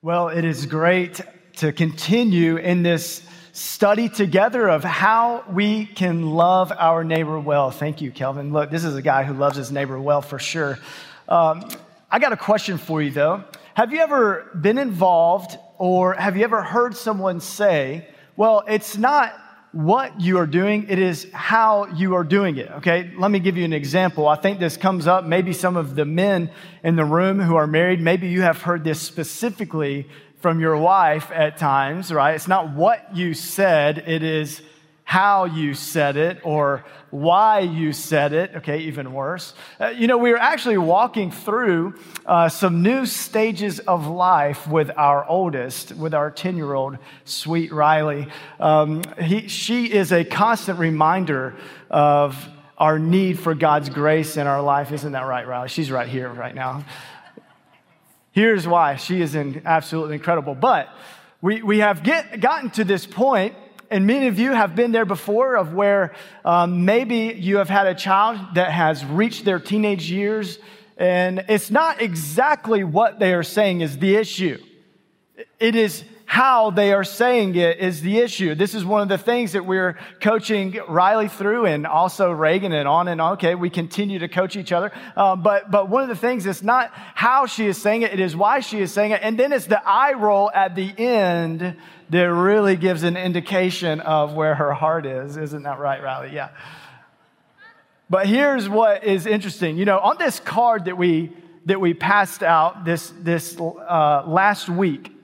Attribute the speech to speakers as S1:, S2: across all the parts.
S1: Well, it is great to continue in this study together of how we can love our neighbor well. Thank you, Kelvin. Look, this is a guy who loves his neighbor well for sure. Um, I got a question for you, though. Have you ever been involved or have you ever heard someone say, well, it's not what you are doing, it is how you are doing it. Okay, let me give you an example. I think this comes up. Maybe some of the men in the room who are married, maybe you have heard this specifically from your wife at times, right? It's not what you said, it is how you said it or why you said it. Okay, even worse. Uh, you know, we are actually walking through uh, some new stages of life with our oldest, with our 10 year old, sweet Riley. Um, he, she is a constant reminder of our need for God's grace in our life. Isn't that right, Riley? She's right here right now. Here's why she is in, absolutely incredible. But we, we have get, gotten to this point and many of you have been there before of where um, maybe you have had a child that has reached their teenage years and it's not exactly what they are saying is the issue. It is how they are saying it is the issue. This is one of the things that we're coaching Riley through and also Reagan and on and on. Okay, we continue to coach each other. Uh, but, but one of the things is not how she is saying it, it is why she is saying it. And then it's the eye roll at the end that really gives an indication of where her heart is. Isn't that right, Riley? Yeah. But here's what is interesting. You know, on this card that we that we passed out this this uh, last week,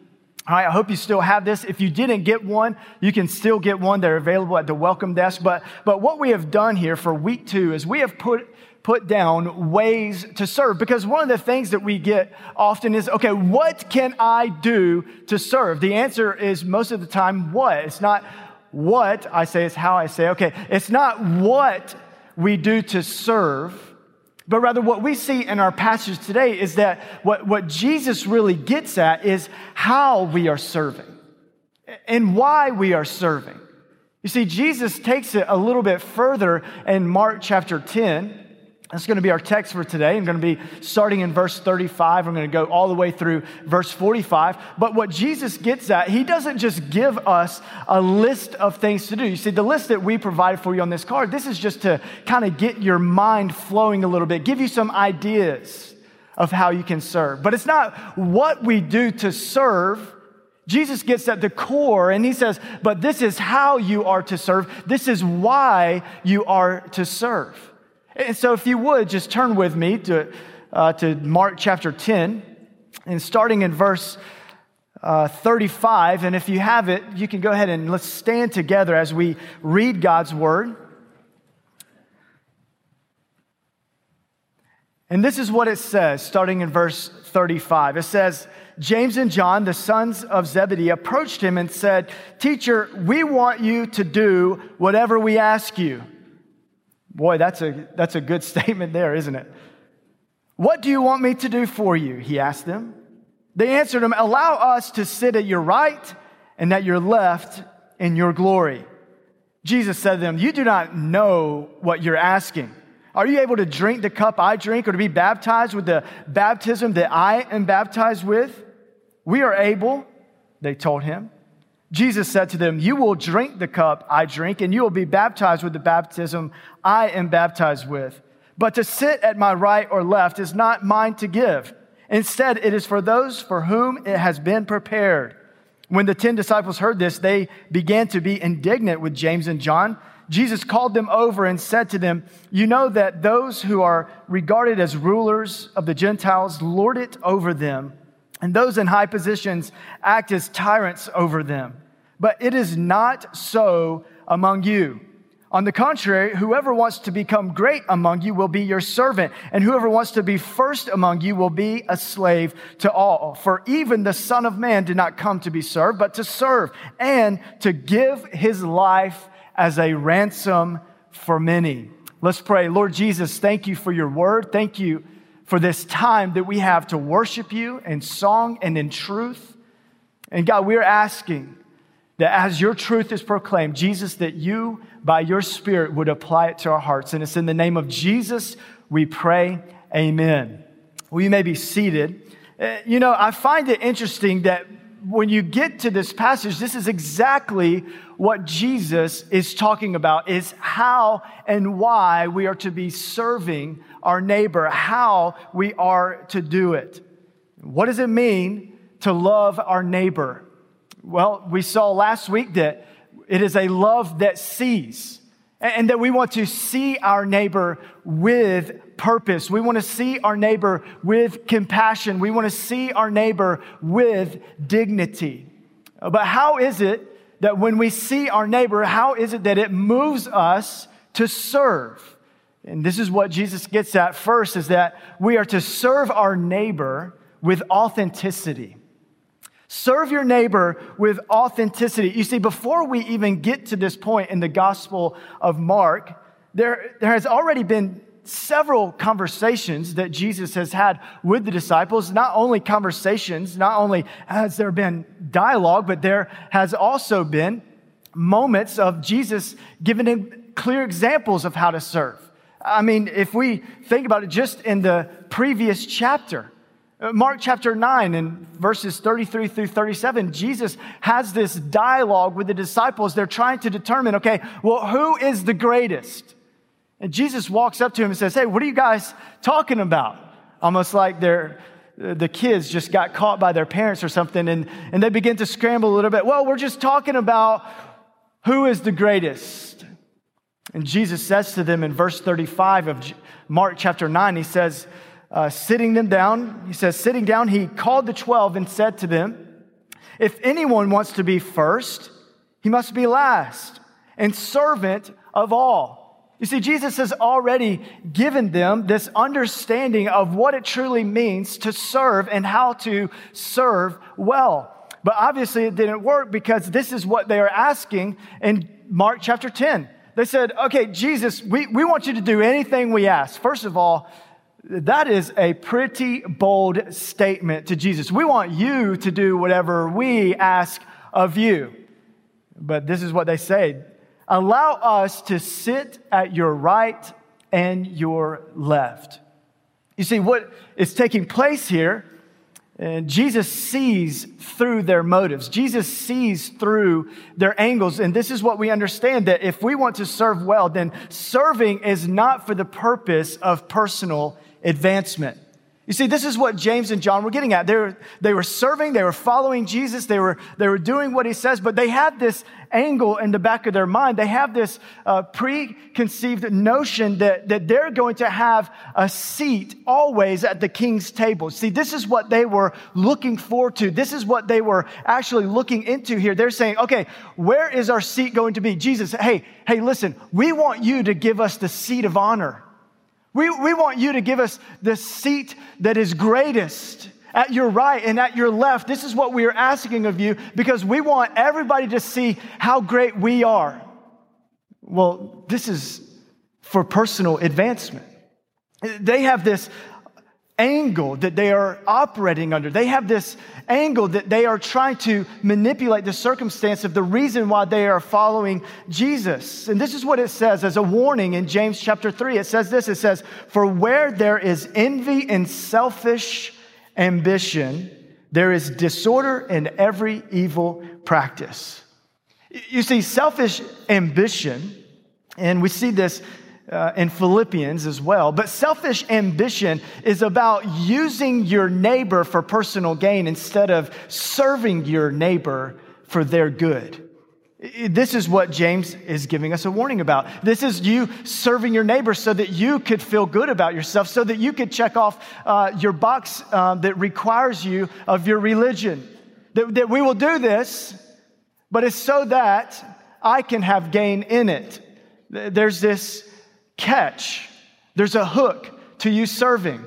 S1: all right, I hope you still have this. If you didn't get one, you can still get one. They're available at the welcome desk. But, but what we have done here for week two is we have put, put down ways to serve because one of the things that we get often is, okay, what can I do to serve? The answer is most of the time what? It's not what I say, it's how I say. Okay, it's not what we do to serve but rather, what we see in our passage today is that what, what Jesus really gets at is how we are serving and why we are serving. You see, Jesus takes it a little bit further in Mark chapter 10 that's going to be our text for today. I'm going to be starting in verse 35. I'm going to go all the way through verse 45. But what Jesus gets at, he doesn't just give us a list of things to do. You see, the list that we provide for you on this card, this is just to kind of get your mind flowing a little bit, give you some ideas of how you can serve. But it's not what we do to serve. Jesus gets at the core and he says, but this is how you are to serve. This is why you are to serve. And so, if you would, just turn with me to, uh, to Mark chapter 10, and starting in verse uh, 35. And if you have it, you can go ahead and let's stand together as we read God's word. And this is what it says, starting in verse 35. It says, James and John, the sons of Zebedee, approached him and said, Teacher, we want you to do whatever we ask you. Boy, that's a, that's a good statement there, isn't it? What do you want me to do for you? He asked them. They answered him, Allow us to sit at your right and at your left in your glory. Jesus said to them, You do not know what you're asking. Are you able to drink the cup I drink or to be baptized with the baptism that I am baptized with? We are able, they told him. Jesus said to them, You will drink the cup I drink, and you will be baptized with the baptism I am baptized with. But to sit at my right or left is not mine to give. Instead, it is for those for whom it has been prepared. When the ten disciples heard this, they began to be indignant with James and John. Jesus called them over and said to them, You know that those who are regarded as rulers of the Gentiles lord it over them, and those in high positions act as tyrants over them. But it is not so among you. On the contrary, whoever wants to become great among you will be your servant, and whoever wants to be first among you will be a slave to all. For even the Son of Man did not come to be served, but to serve, and to give his life as a ransom for many. Let's pray. Lord Jesus, thank you for your word. Thank you for this time that we have to worship you in song and in truth. And God, we're asking that as your truth is proclaimed, Jesus, that you, by your Spirit, would apply it to our hearts. And it's in the name of Jesus we pray. Amen. Well, you may be seated. Uh, you know, I find it interesting that when you get to this passage, this is exactly what Jesus is talking about is how and why we are to be serving our neighbor, how we are to do it. What does it mean to love our neighbor? Well, we saw last week that it is a love that sees and that we want to see our neighbor with purpose. We want to see our neighbor with compassion. We want to see our neighbor with dignity. But how is it that when we see our neighbor, how is it that it moves us to serve? And this is what Jesus gets at first is that we are to serve our neighbor with authenticity. Serve your neighbor with authenticity. You see, before we even get to this point in the Gospel of Mark, there, there has already been several conversations that Jesus has had with the disciples. Not only conversations, not only has there been dialogue, but there has also been moments of Jesus giving them clear examples of how to serve. I mean, if we think about it just in the previous chapter, Mark chapter 9 and verses 33 through 37, Jesus has this dialogue with the disciples. They're trying to determine, okay, well, who is the greatest? And Jesus walks up to him and says, Hey, what are you guys talking about? Almost like they're, uh, the kids just got caught by their parents or something, and, and they begin to scramble a little bit. Well, we're just talking about who is the greatest. And Jesus says to them in verse 35 of Mark chapter 9, He says, uh, sitting them down. He says, sitting down, he called the 12 and said to them, If anyone wants to be first, he must be last and servant of all. You see, Jesus has already given them this understanding of what it truly means to serve and how to serve well. But obviously, it didn't work because this is what they are asking in Mark chapter 10. They said, Okay, Jesus, we, we want you to do anything we ask. First of all, that is a pretty bold statement to Jesus. We want you to do whatever we ask of you. But this is what they say Allow us to sit at your right and your left. You see, what is taking place here, and Jesus sees through their motives. Jesus sees through their angles. And this is what we understand that if we want to serve well, then serving is not for the purpose of personal advancement. You see, this is what James and John were getting at. They were, they were serving, they were following Jesus, they were, they were doing what he says, but they had this angle in the back of their mind. They have this uh, preconceived notion that, that they're going to have a seat always at the king's table. See, this is what they were looking forward to. This is what they were actually looking into here. They're saying, okay, where is our seat going to be? Jesus, hey, hey, listen, we want you to give us the seat of honor. We, we want you to give us the seat that is greatest at your right and at your left. This is what we are asking of you because we want everybody to see how great we are. Well, this is for personal advancement. They have this angle that they are operating under. They have this angle that they are trying to manipulate the circumstance of the reason why they are following Jesus. And this is what it says as a warning in James chapter 3. It says this it says, For where there is envy and selfish ambition, there is disorder in every evil practice. You see, selfish ambition, and we see this uh, in Philippians as well. But selfish ambition is about using your neighbor for personal gain instead of serving your neighbor for their good. This is what James is giving us a warning about. This is you serving your neighbor so that you could feel good about yourself, so that you could check off uh, your box uh, that requires you of your religion. That, that we will do this, but it's so that I can have gain in it. There's this catch, there's a hook to you serving.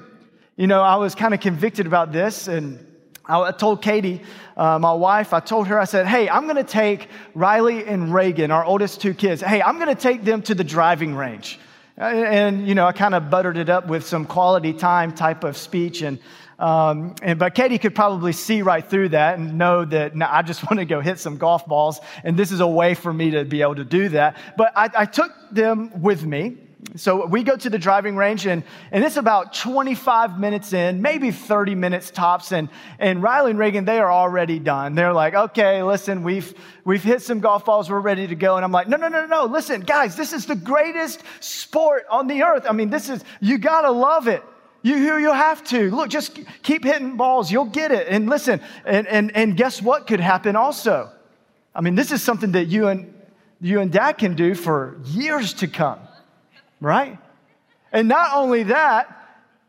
S1: You know, I was kind of convicted about this, and I told Katie, uh, my wife, I told her, I said, hey, I'm going to take Riley and Reagan, our oldest two kids, hey, I'm going to take them to the driving range. And, you know, I kind of buttered it up with some quality time type of speech. And, um, and, but Katie could probably see right through that and know that I just want to go hit some golf balls. And this is a way for me to be able to do that. But I, I took them with me. So we go to the driving range and, and it's about 25 minutes in, maybe 30 minutes tops. And, and Riley and Reagan, they are already done. They're like, okay, listen, we've, we've hit some golf balls. We're ready to go. And I'm like, no, no, no, no. Listen, guys, this is the greatest sport on the earth. I mean, this is, you gotta love it. You, you have to. Look, just keep hitting balls. You'll get it. And listen, and, and, and guess what could happen also? I mean, this is something that you and, you and dad can do for years to come right? And not only that,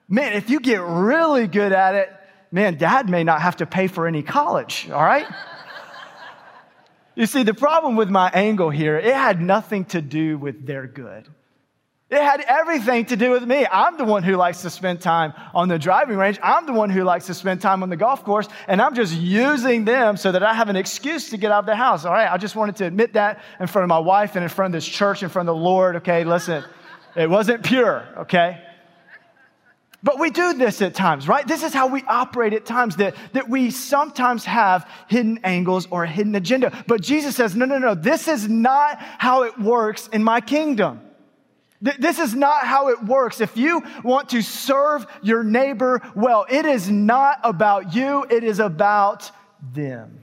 S1: man, if you get really good at it, man, dad may not have to pay for any college, all right? you see, the problem with my angle here, it had nothing to do with their good. It had everything to do with me. I'm the one who likes to spend time on the driving range. I'm the one who likes to spend time on the golf course. And I'm just using them so that I have an excuse to get out of the house. All right. I just wanted to admit that in front of my wife and in front of this church, in front of the Lord. Okay. Listen. It wasn't pure, okay? But we do this at times, right? This is how we operate at times, that, that we sometimes have hidden angles or a hidden agenda. But Jesus says, no, no, no, this is not how it works in my kingdom. This is not how it works. If you want to serve your neighbor well, it is not about you, it is about them.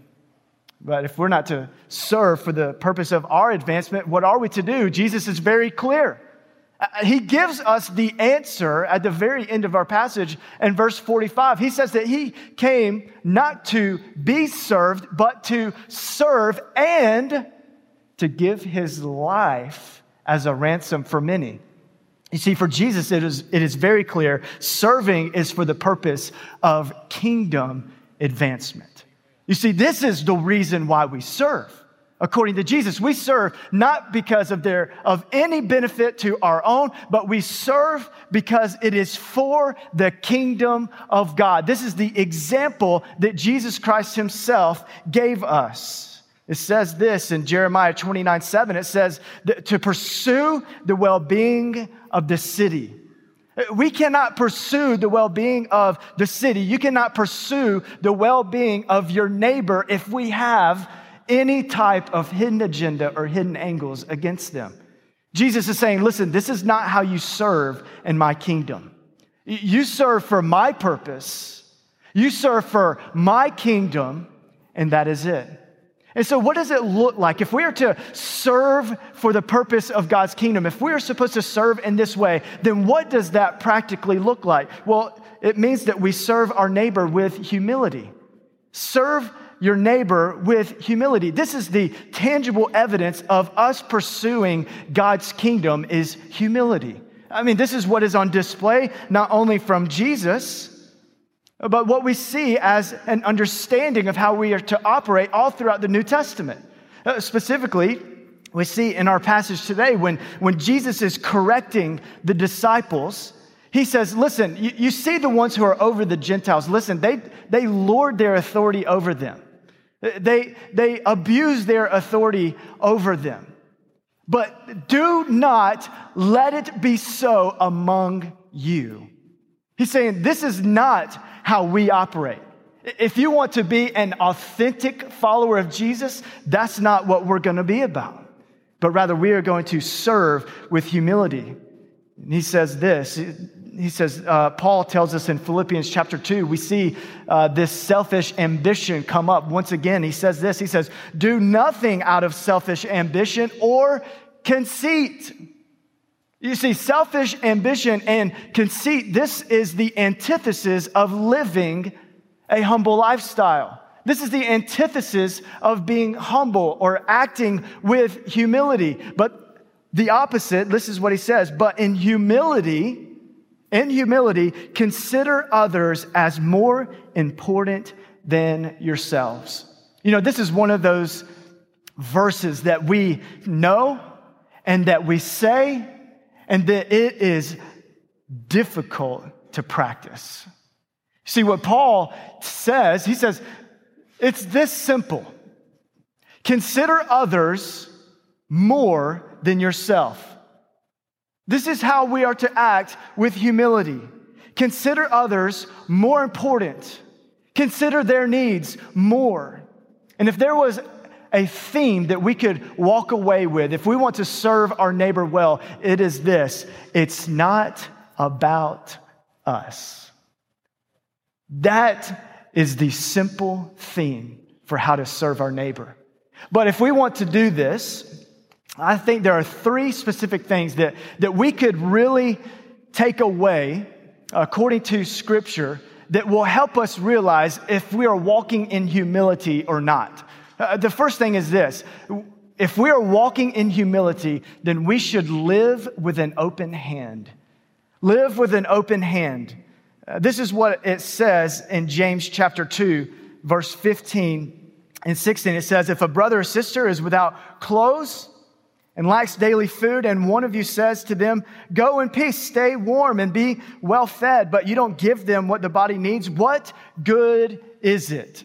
S1: But if we're not to serve for the purpose of our advancement, what are we to do? Jesus is very clear. Uh, he gives us the answer at the very end of our passage in verse 45. He says that he came not to be served, but to serve and to give his life as a ransom for many. You see, for Jesus, it is, it is very clear serving is for the purpose of kingdom advancement. You see, this is the reason why we serve according to Jesus. We serve not because of their of any benefit to our own, but we serve because it is for the kingdom of God. This is the example that Jesus Christ himself gave us. It says this in Jeremiah 29 7. It says to pursue the well being of the city. We cannot pursue the well being of the city. You cannot pursue the well being of your neighbor if we have any type of hidden agenda or hidden angles against them. Jesus is saying, listen, this is not how you serve in my kingdom. You serve for my purpose, you serve for my kingdom, and that is it. And so, what does it look like if we are to serve for the purpose of God's kingdom? If we are supposed to serve in this way, then what does that practically look like? Well, it means that we serve our neighbor with humility. Serve your neighbor with humility. This is the tangible evidence of us pursuing God's kingdom is humility. I mean, this is what is on display not only from Jesus, but what we see as an understanding of how we are to operate all throughout the New Testament. Uh, specifically, we see in our passage today when, when Jesus is correcting the disciples he says, Listen, you, you, see the ones who are over the Gentiles. Listen, they, they lord their authority over them, they, they abuse their authority over them. But do not let it be so among you. He's saying, This is not how we operate. If you want to be an authentic follower of Jesus, that's not what we're going to be about. But rather, we are going to serve with humility. And he says this he says, uh, Paul tells us in Philippians chapter 2, we see uh, this selfish ambition come up. Once again, he says this He says, Do nothing out of selfish ambition or conceit. You see, selfish ambition and conceit, this is the antithesis of living a humble lifestyle. This is the antithesis of being humble or acting with humility. But the opposite, this is what he says, but in humility, in humility, consider others as more important than yourselves. You know, this is one of those verses that we know and that we say, and that it is difficult to practice. See, what Paul says, he says, it's this simple consider others more than yourself. This is how we are to act with humility. Consider others more important. Consider their needs more. And if there was a theme that we could walk away with if we want to serve our neighbor well, it is this it's not about us. That is the simple theme for how to serve our neighbor. But if we want to do this, I think there are three specific things that, that we could really take away according to Scripture that will help us realize if we are walking in humility or not. Uh, the first thing is this if we are walking in humility, then we should live with an open hand. Live with an open hand. Uh, this is what it says in James chapter 2, verse 15 and 16. It says, If a brother or sister is without clothes, and lacks daily food, and one of you says to them, Go in peace, stay warm, and be well fed, but you don't give them what the body needs, what good is it?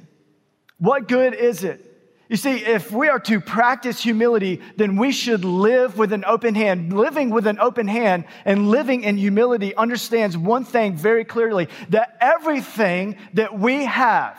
S1: What good is it? You see, if we are to practice humility, then we should live with an open hand. Living with an open hand and living in humility understands one thing very clearly that everything that we have,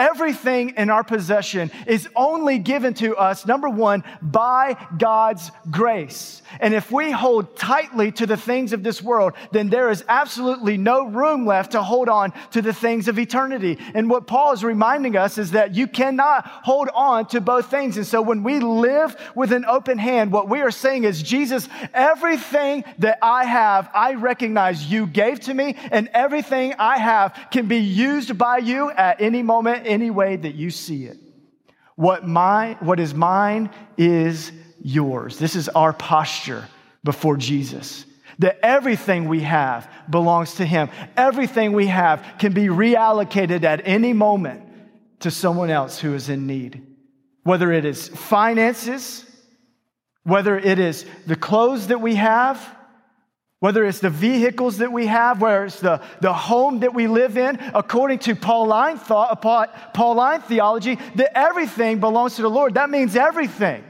S1: Everything in our possession is only given to us, number one, by God's grace. And if we hold tightly to the things of this world, then there is absolutely no room left to hold on to the things of eternity. And what Paul is reminding us is that you cannot hold on to both things. And so when we live with an open hand, what we are saying is, Jesus, everything that I have, I recognize you gave to me, and everything I have can be used by you at any moment any way that you see it. What, my, what is mine is yours. This is our posture before Jesus. That everything we have belongs to Him. Everything we have can be reallocated at any moment to someone else who is in need. Whether it is finances, whether it is the clothes that we have, whether it's the vehicles that we have, whether it's the, the home that we live in, according to Pauline thought, Pauline theology, that everything belongs to the Lord. That means everything.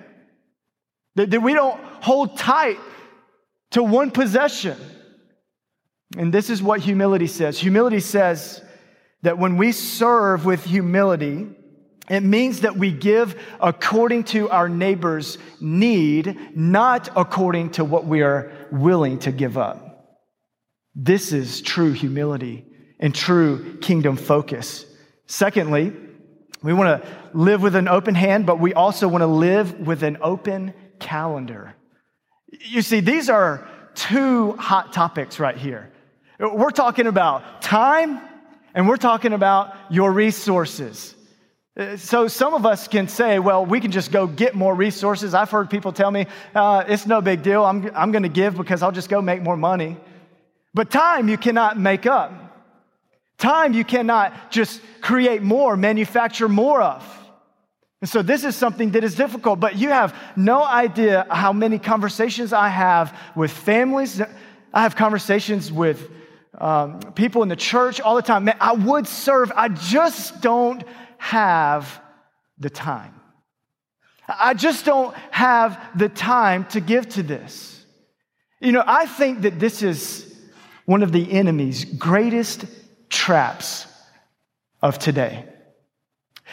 S1: That, that we don't hold tight to one possession. And this is what humility says. Humility says that when we serve with humility, it means that we give according to our neighbor's need, not according to what we are willing to give up. This is true humility and true kingdom focus. Secondly, we want to live with an open hand, but we also want to live with an open calendar. You see, these are two hot topics right here. We're talking about time and we're talking about your resources. Uh, so some of us can say, well, we can just go get more resources. I've heard people tell me, uh, it's no big deal. I'm, I'm going to give because I'll just go make more money. But time you cannot make up. Time you cannot just create more, manufacture more of. And so this is something that is difficult, but you have no idea how many conversations I have with families. I have conversations with um, people in the church all the time. Man, I would serve, I just don't have the time. I just don't have the time to give to this. You know, I think that this is one of the enemy's greatest traps of today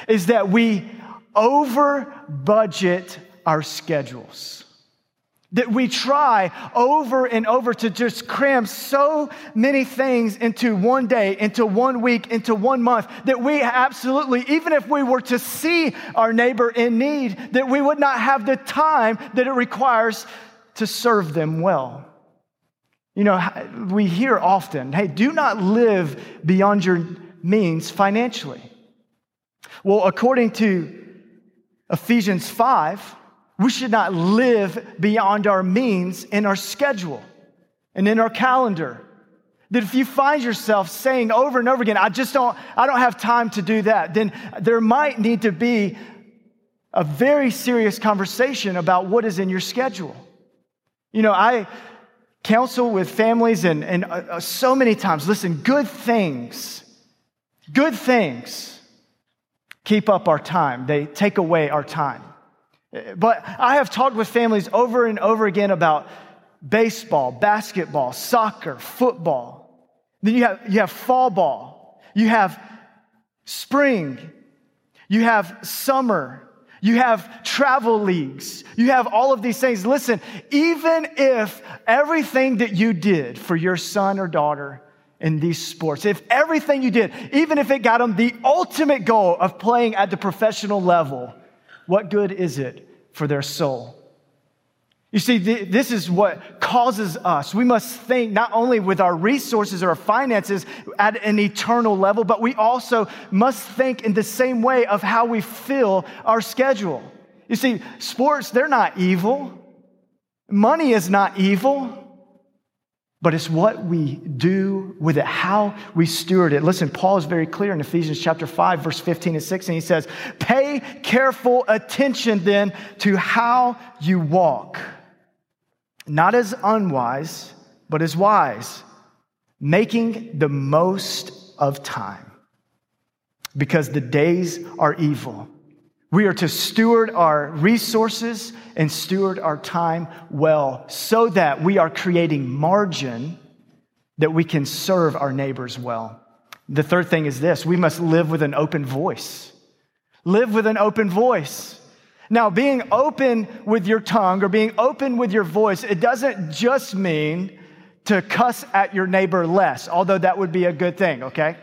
S1: is that we over budget our schedules. That we try over and over to just cram so many things into one day, into one week, into one month, that we absolutely, even if we were to see our neighbor in need, that we would not have the time that it requires to serve them well. You know, we hear often, hey, do not live beyond your means financially. Well, according to Ephesians 5, we should not live beyond our means in our schedule and in our calendar. That if you find yourself saying over and over again, I just don't, I don't have time to do that, then there might need to be a very serious conversation about what is in your schedule. You know, I counsel with families and, and uh, uh so many times, listen, good things, good things keep up our time, they take away our time. But I have talked with families over and over again about baseball, basketball, soccer, football. Then you have, you have fall ball, you have spring, you have summer, You have travel leagues. You have all of these things. Listen, even if everything that you did for your son or daughter in these sports, if everything you did, even if it got them the ultimate goal of playing at the professional level, what good is it for their soul? You see, th- this is what causes us. We must think not only with our resources or our finances at an eternal level, but we also must think in the same way of how we fill our schedule. You see, sports, they're not evil. Money is not evil but it's what we do with it, how we steward it. Listen, Paul is very clear in Ephesians chapter 5, verse 15 and 16. He says, Pay careful attention then to how you walk not as unwise, but as wise, making the most of time because the days are evil. We are to steward our resources and steward our time well so that we are creating margin that we can serve our neighbors well. The third thing is this we must live with an open voice. Live with an open voice. Now, being open with your tongue or being open with your voice, it doesn't just mean to cuss at your neighbor less, although that would be a good thing, okay?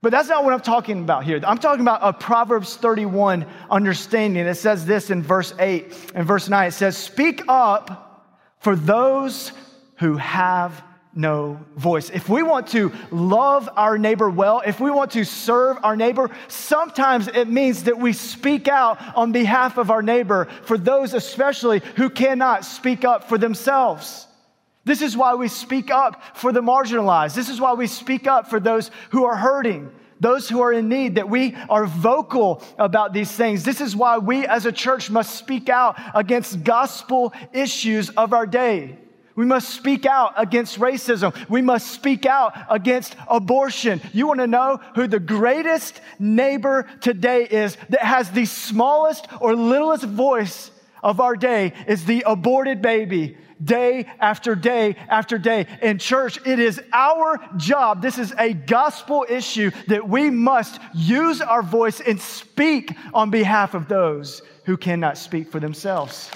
S1: But that's not what I'm talking about here. I'm talking about a Proverbs 31 understanding. It says this in verse 8 and verse 9. It says, Speak up for those who have no voice. If we want to love our neighbor well, if we want to serve our neighbor, sometimes it means that we speak out on behalf of our neighbor for those especially who cannot speak up for themselves. This is why we speak up for the marginalized. This is why we speak up for those who are hurting, those who are in need, that we are vocal about these things. This is why we as a church must speak out against gospel issues of our day. We must speak out against racism. We must speak out against abortion. You want to know who the greatest neighbor today is that has the smallest or littlest voice of our day is the aborted baby day after day after day. In church, it is our job. This is a gospel issue that we must use our voice and speak on behalf of those who cannot speak for themselves.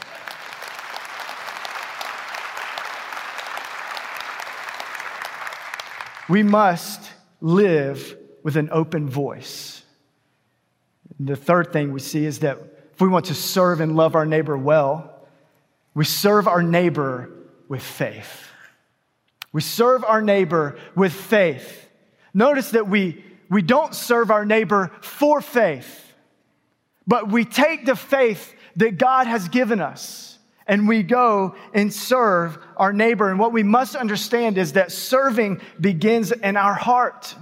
S1: We must live with an open voice. The third thing we see is that if we want to serve and love our neighbor well, we serve our neighbor with faith. We serve our neighbor with faith. Notice that we, we don't serve our neighbor for faith, but we take the faith that God has given us and we go and serve our neighbor. And what we must understand is that serving begins in our heart.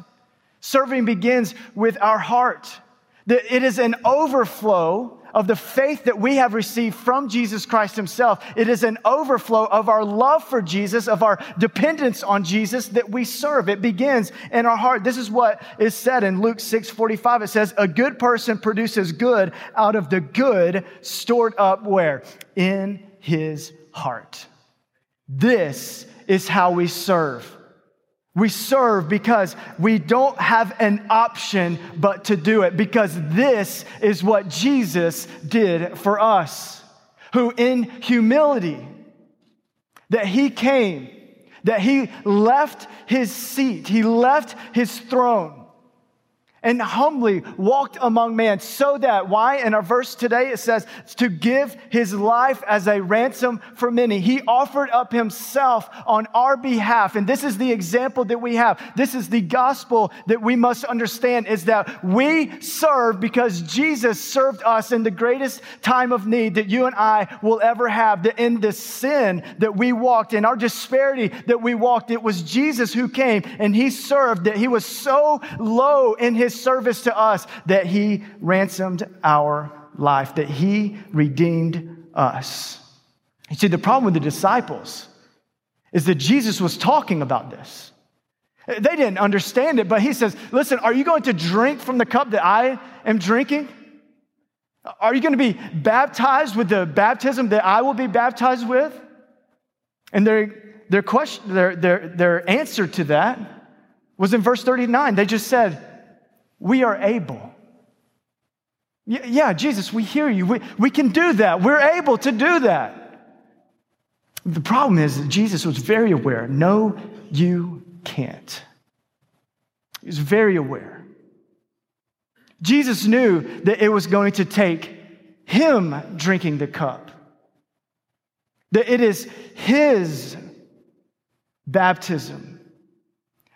S1: Serving begins with our heart. That it is an overflow of the faith that we have received from Jesus Christ Himself. It is an overflow of our love for Jesus, of our dependence on Jesus that we serve. It begins in our heart. This is what is said in Luke 6 45. It says, A good person produces good out of the good stored up where? In his heart. This is how we serve. We serve because we don't have an option but to do it, because this is what Jesus did for us, who in humility, that he came, that he left his seat, he left his throne and humbly walked among men so that why? In our verse today it says to give his life as a ransom for many. He offered up himself on our behalf. And this is the example that we have. This is the gospel that we must understand is that we serve because jesus served us in the greatest time of need that you and i will ever have that in the sin that we walked in our disparity that we walked it was jesus who came and he served that he was so low in his his service to us that he ransomed our life, that he redeemed us. You see, the problem with the disciples is that Jesus was talking about this. They didn't understand it, but he says, Listen, are you going to drink from the cup that I am drinking? Are you going to be baptized with the baptism that I will be baptized with? And their, their, question, their, their, their answer to that was in verse 39. They just said, we are able. Yeah, Jesus, we hear you. We, we can do that. We're able to do that. The problem is that Jesus was very aware. No, you can't. He was very aware. Jesus knew that it was going to take him drinking the cup, that it is his baptism,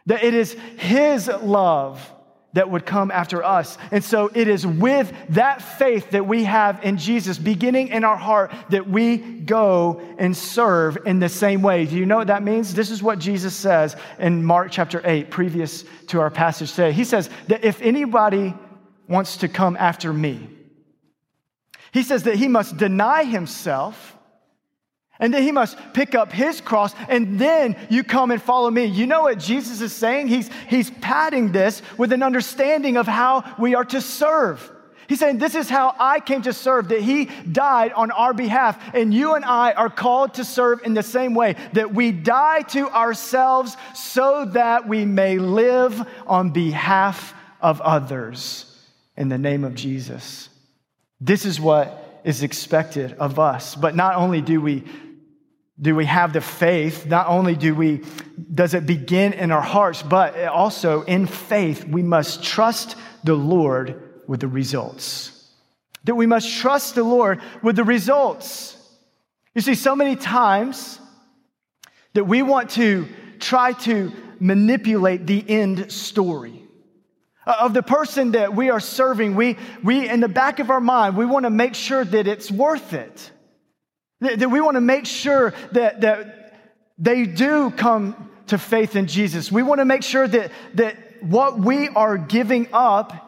S1: that it is his love that would come after us. And so it is with that faith that we have in Jesus, beginning in our heart, that we go and serve in the same way. Do you know what that means? This is what Jesus says in Mark chapter 8, previous to our passage today. He says that if anybody wants to come after me, he says that he must deny himself and then he must pick up his cross, and then you come and follow me. You know what Jesus is saying? He's, he's padding this with an understanding of how we are to serve. He's saying, This is how I came to serve, that He died on our behalf. And you and I are called to serve in the same way, that we die to ourselves so that we may live on behalf of others in the name of Jesus. This is what is expected of us. But not only do we do we have the faith? Not only do we does it begin in our hearts but also in faith we must trust the lord with the results. That we must trust the lord with the results. You see so many times that we want to try to manipulate the end story. Uh, of the person that we are serving we, we in the back of our mind we want to make sure that it's worth it that we want to make sure that, that they do come to faith in Jesus. We want to make sure that, that what we are giving up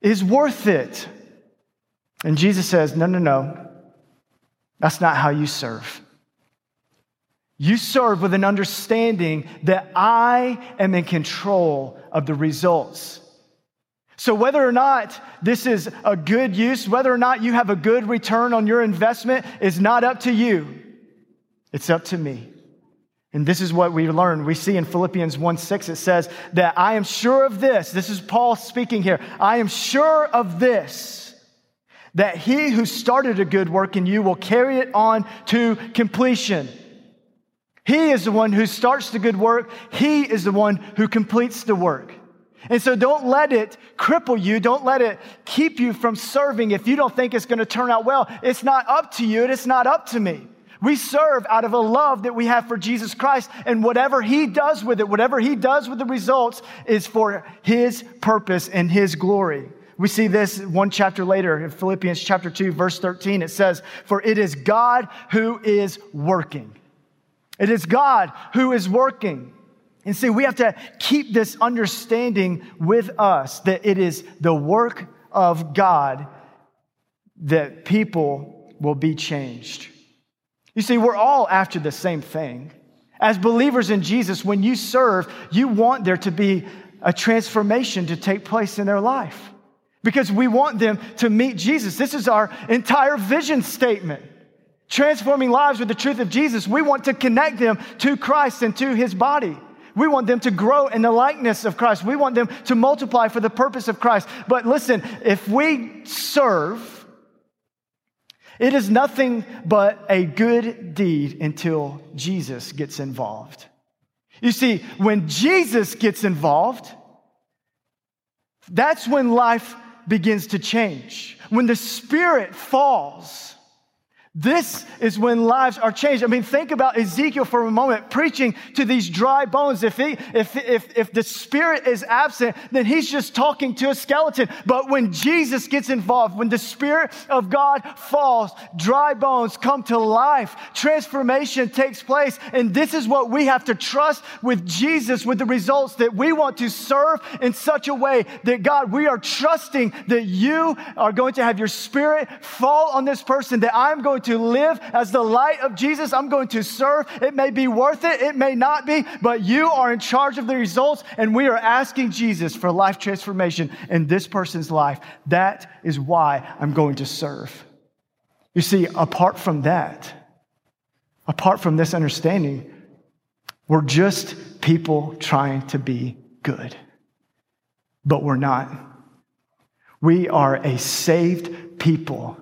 S1: is worth it. And Jesus says, No, no, no. That's not how you serve. You serve with an understanding that I am in control of the results. So, whether or not this is a good use, whether or not you have a good return on your investment, is not up to you. It's up to me. And this is what we learn. We see in Philippians 1 6, it says that I am sure of this. This is Paul speaking here. I am sure of this, that he who started a good work in you will carry it on to completion. He is the one who starts the good work, he is the one who completes the work. And so don't let it cripple you. Don't let it keep you from serving if you don't think it's going to turn out well. It's not up to you and it's not up to me. We serve out of a love that we have for Jesus Christ, and whatever He does with it, whatever He does with the results, is for His purpose and His glory. We see this one chapter later in Philippians chapter 2, verse 13. It says, For it is God who is working. It is God who is working. And see, we have to keep this understanding with us that it is the work of God that people will be changed. You see, we're all after the same thing. As believers in Jesus, when you serve, you want there to be a transformation to take place in their life because we want them to meet Jesus. This is our entire vision statement. Transforming lives with the truth of Jesus. We want to connect them to Christ and to his body. We want them to grow in the likeness of Christ. We want them to multiply for the purpose of Christ. But listen, if we serve, it is nothing but a good deed until Jesus gets involved. You see, when Jesus gets involved, that's when life begins to change. When the Spirit falls, this is when lives are changed. I mean, think about Ezekiel for a moment preaching to these dry bones. If, he, if, if, if the spirit is absent, then he's just talking to a skeleton. But when Jesus gets involved, when the spirit of God falls, dry bones come to life, transformation takes place. And this is what we have to trust with Jesus, with the results that we want to serve in such a way that God, we are trusting that you are going to have your spirit fall on this person, that I'm going to to live as the light of Jesus. I'm going to serve. It may be worth it, it may not be, but you are in charge of the results, and we are asking Jesus for life transformation in this person's life. That is why I'm going to serve. You see, apart from that, apart from this understanding, we're just people trying to be good, but we're not. We are a saved people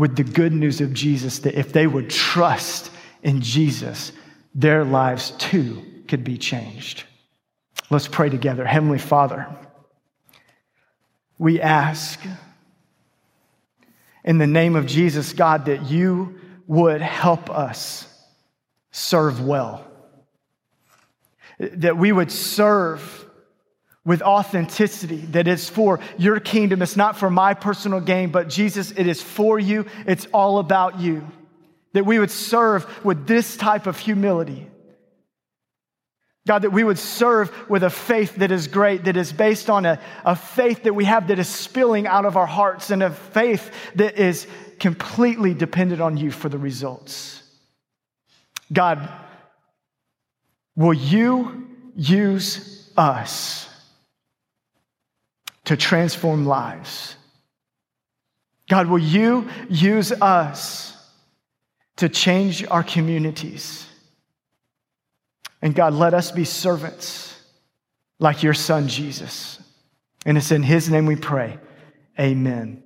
S1: with the good news of Jesus that if they would trust in Jesus, their lives too could be changed. Let's pray together. Heavenly Father, we ask in the name of Jesus, God, that you would help us serve well, that we would serve with authenticity, that it's for your kingdom. It's not for my personal gain, but Jesus, it is for you. It's all about you. That we would serve with this type of humility. God, that we would serve with a faith that is great, that is based on a, a faith that we have that is spilling out of our hearts, and a faith that is completely dependent on you for the results. God, will you use us to transform lives? God, will you use us to change our communities? And God, let us be servants like your son, Jesus. And it's in his name we pray. Amen.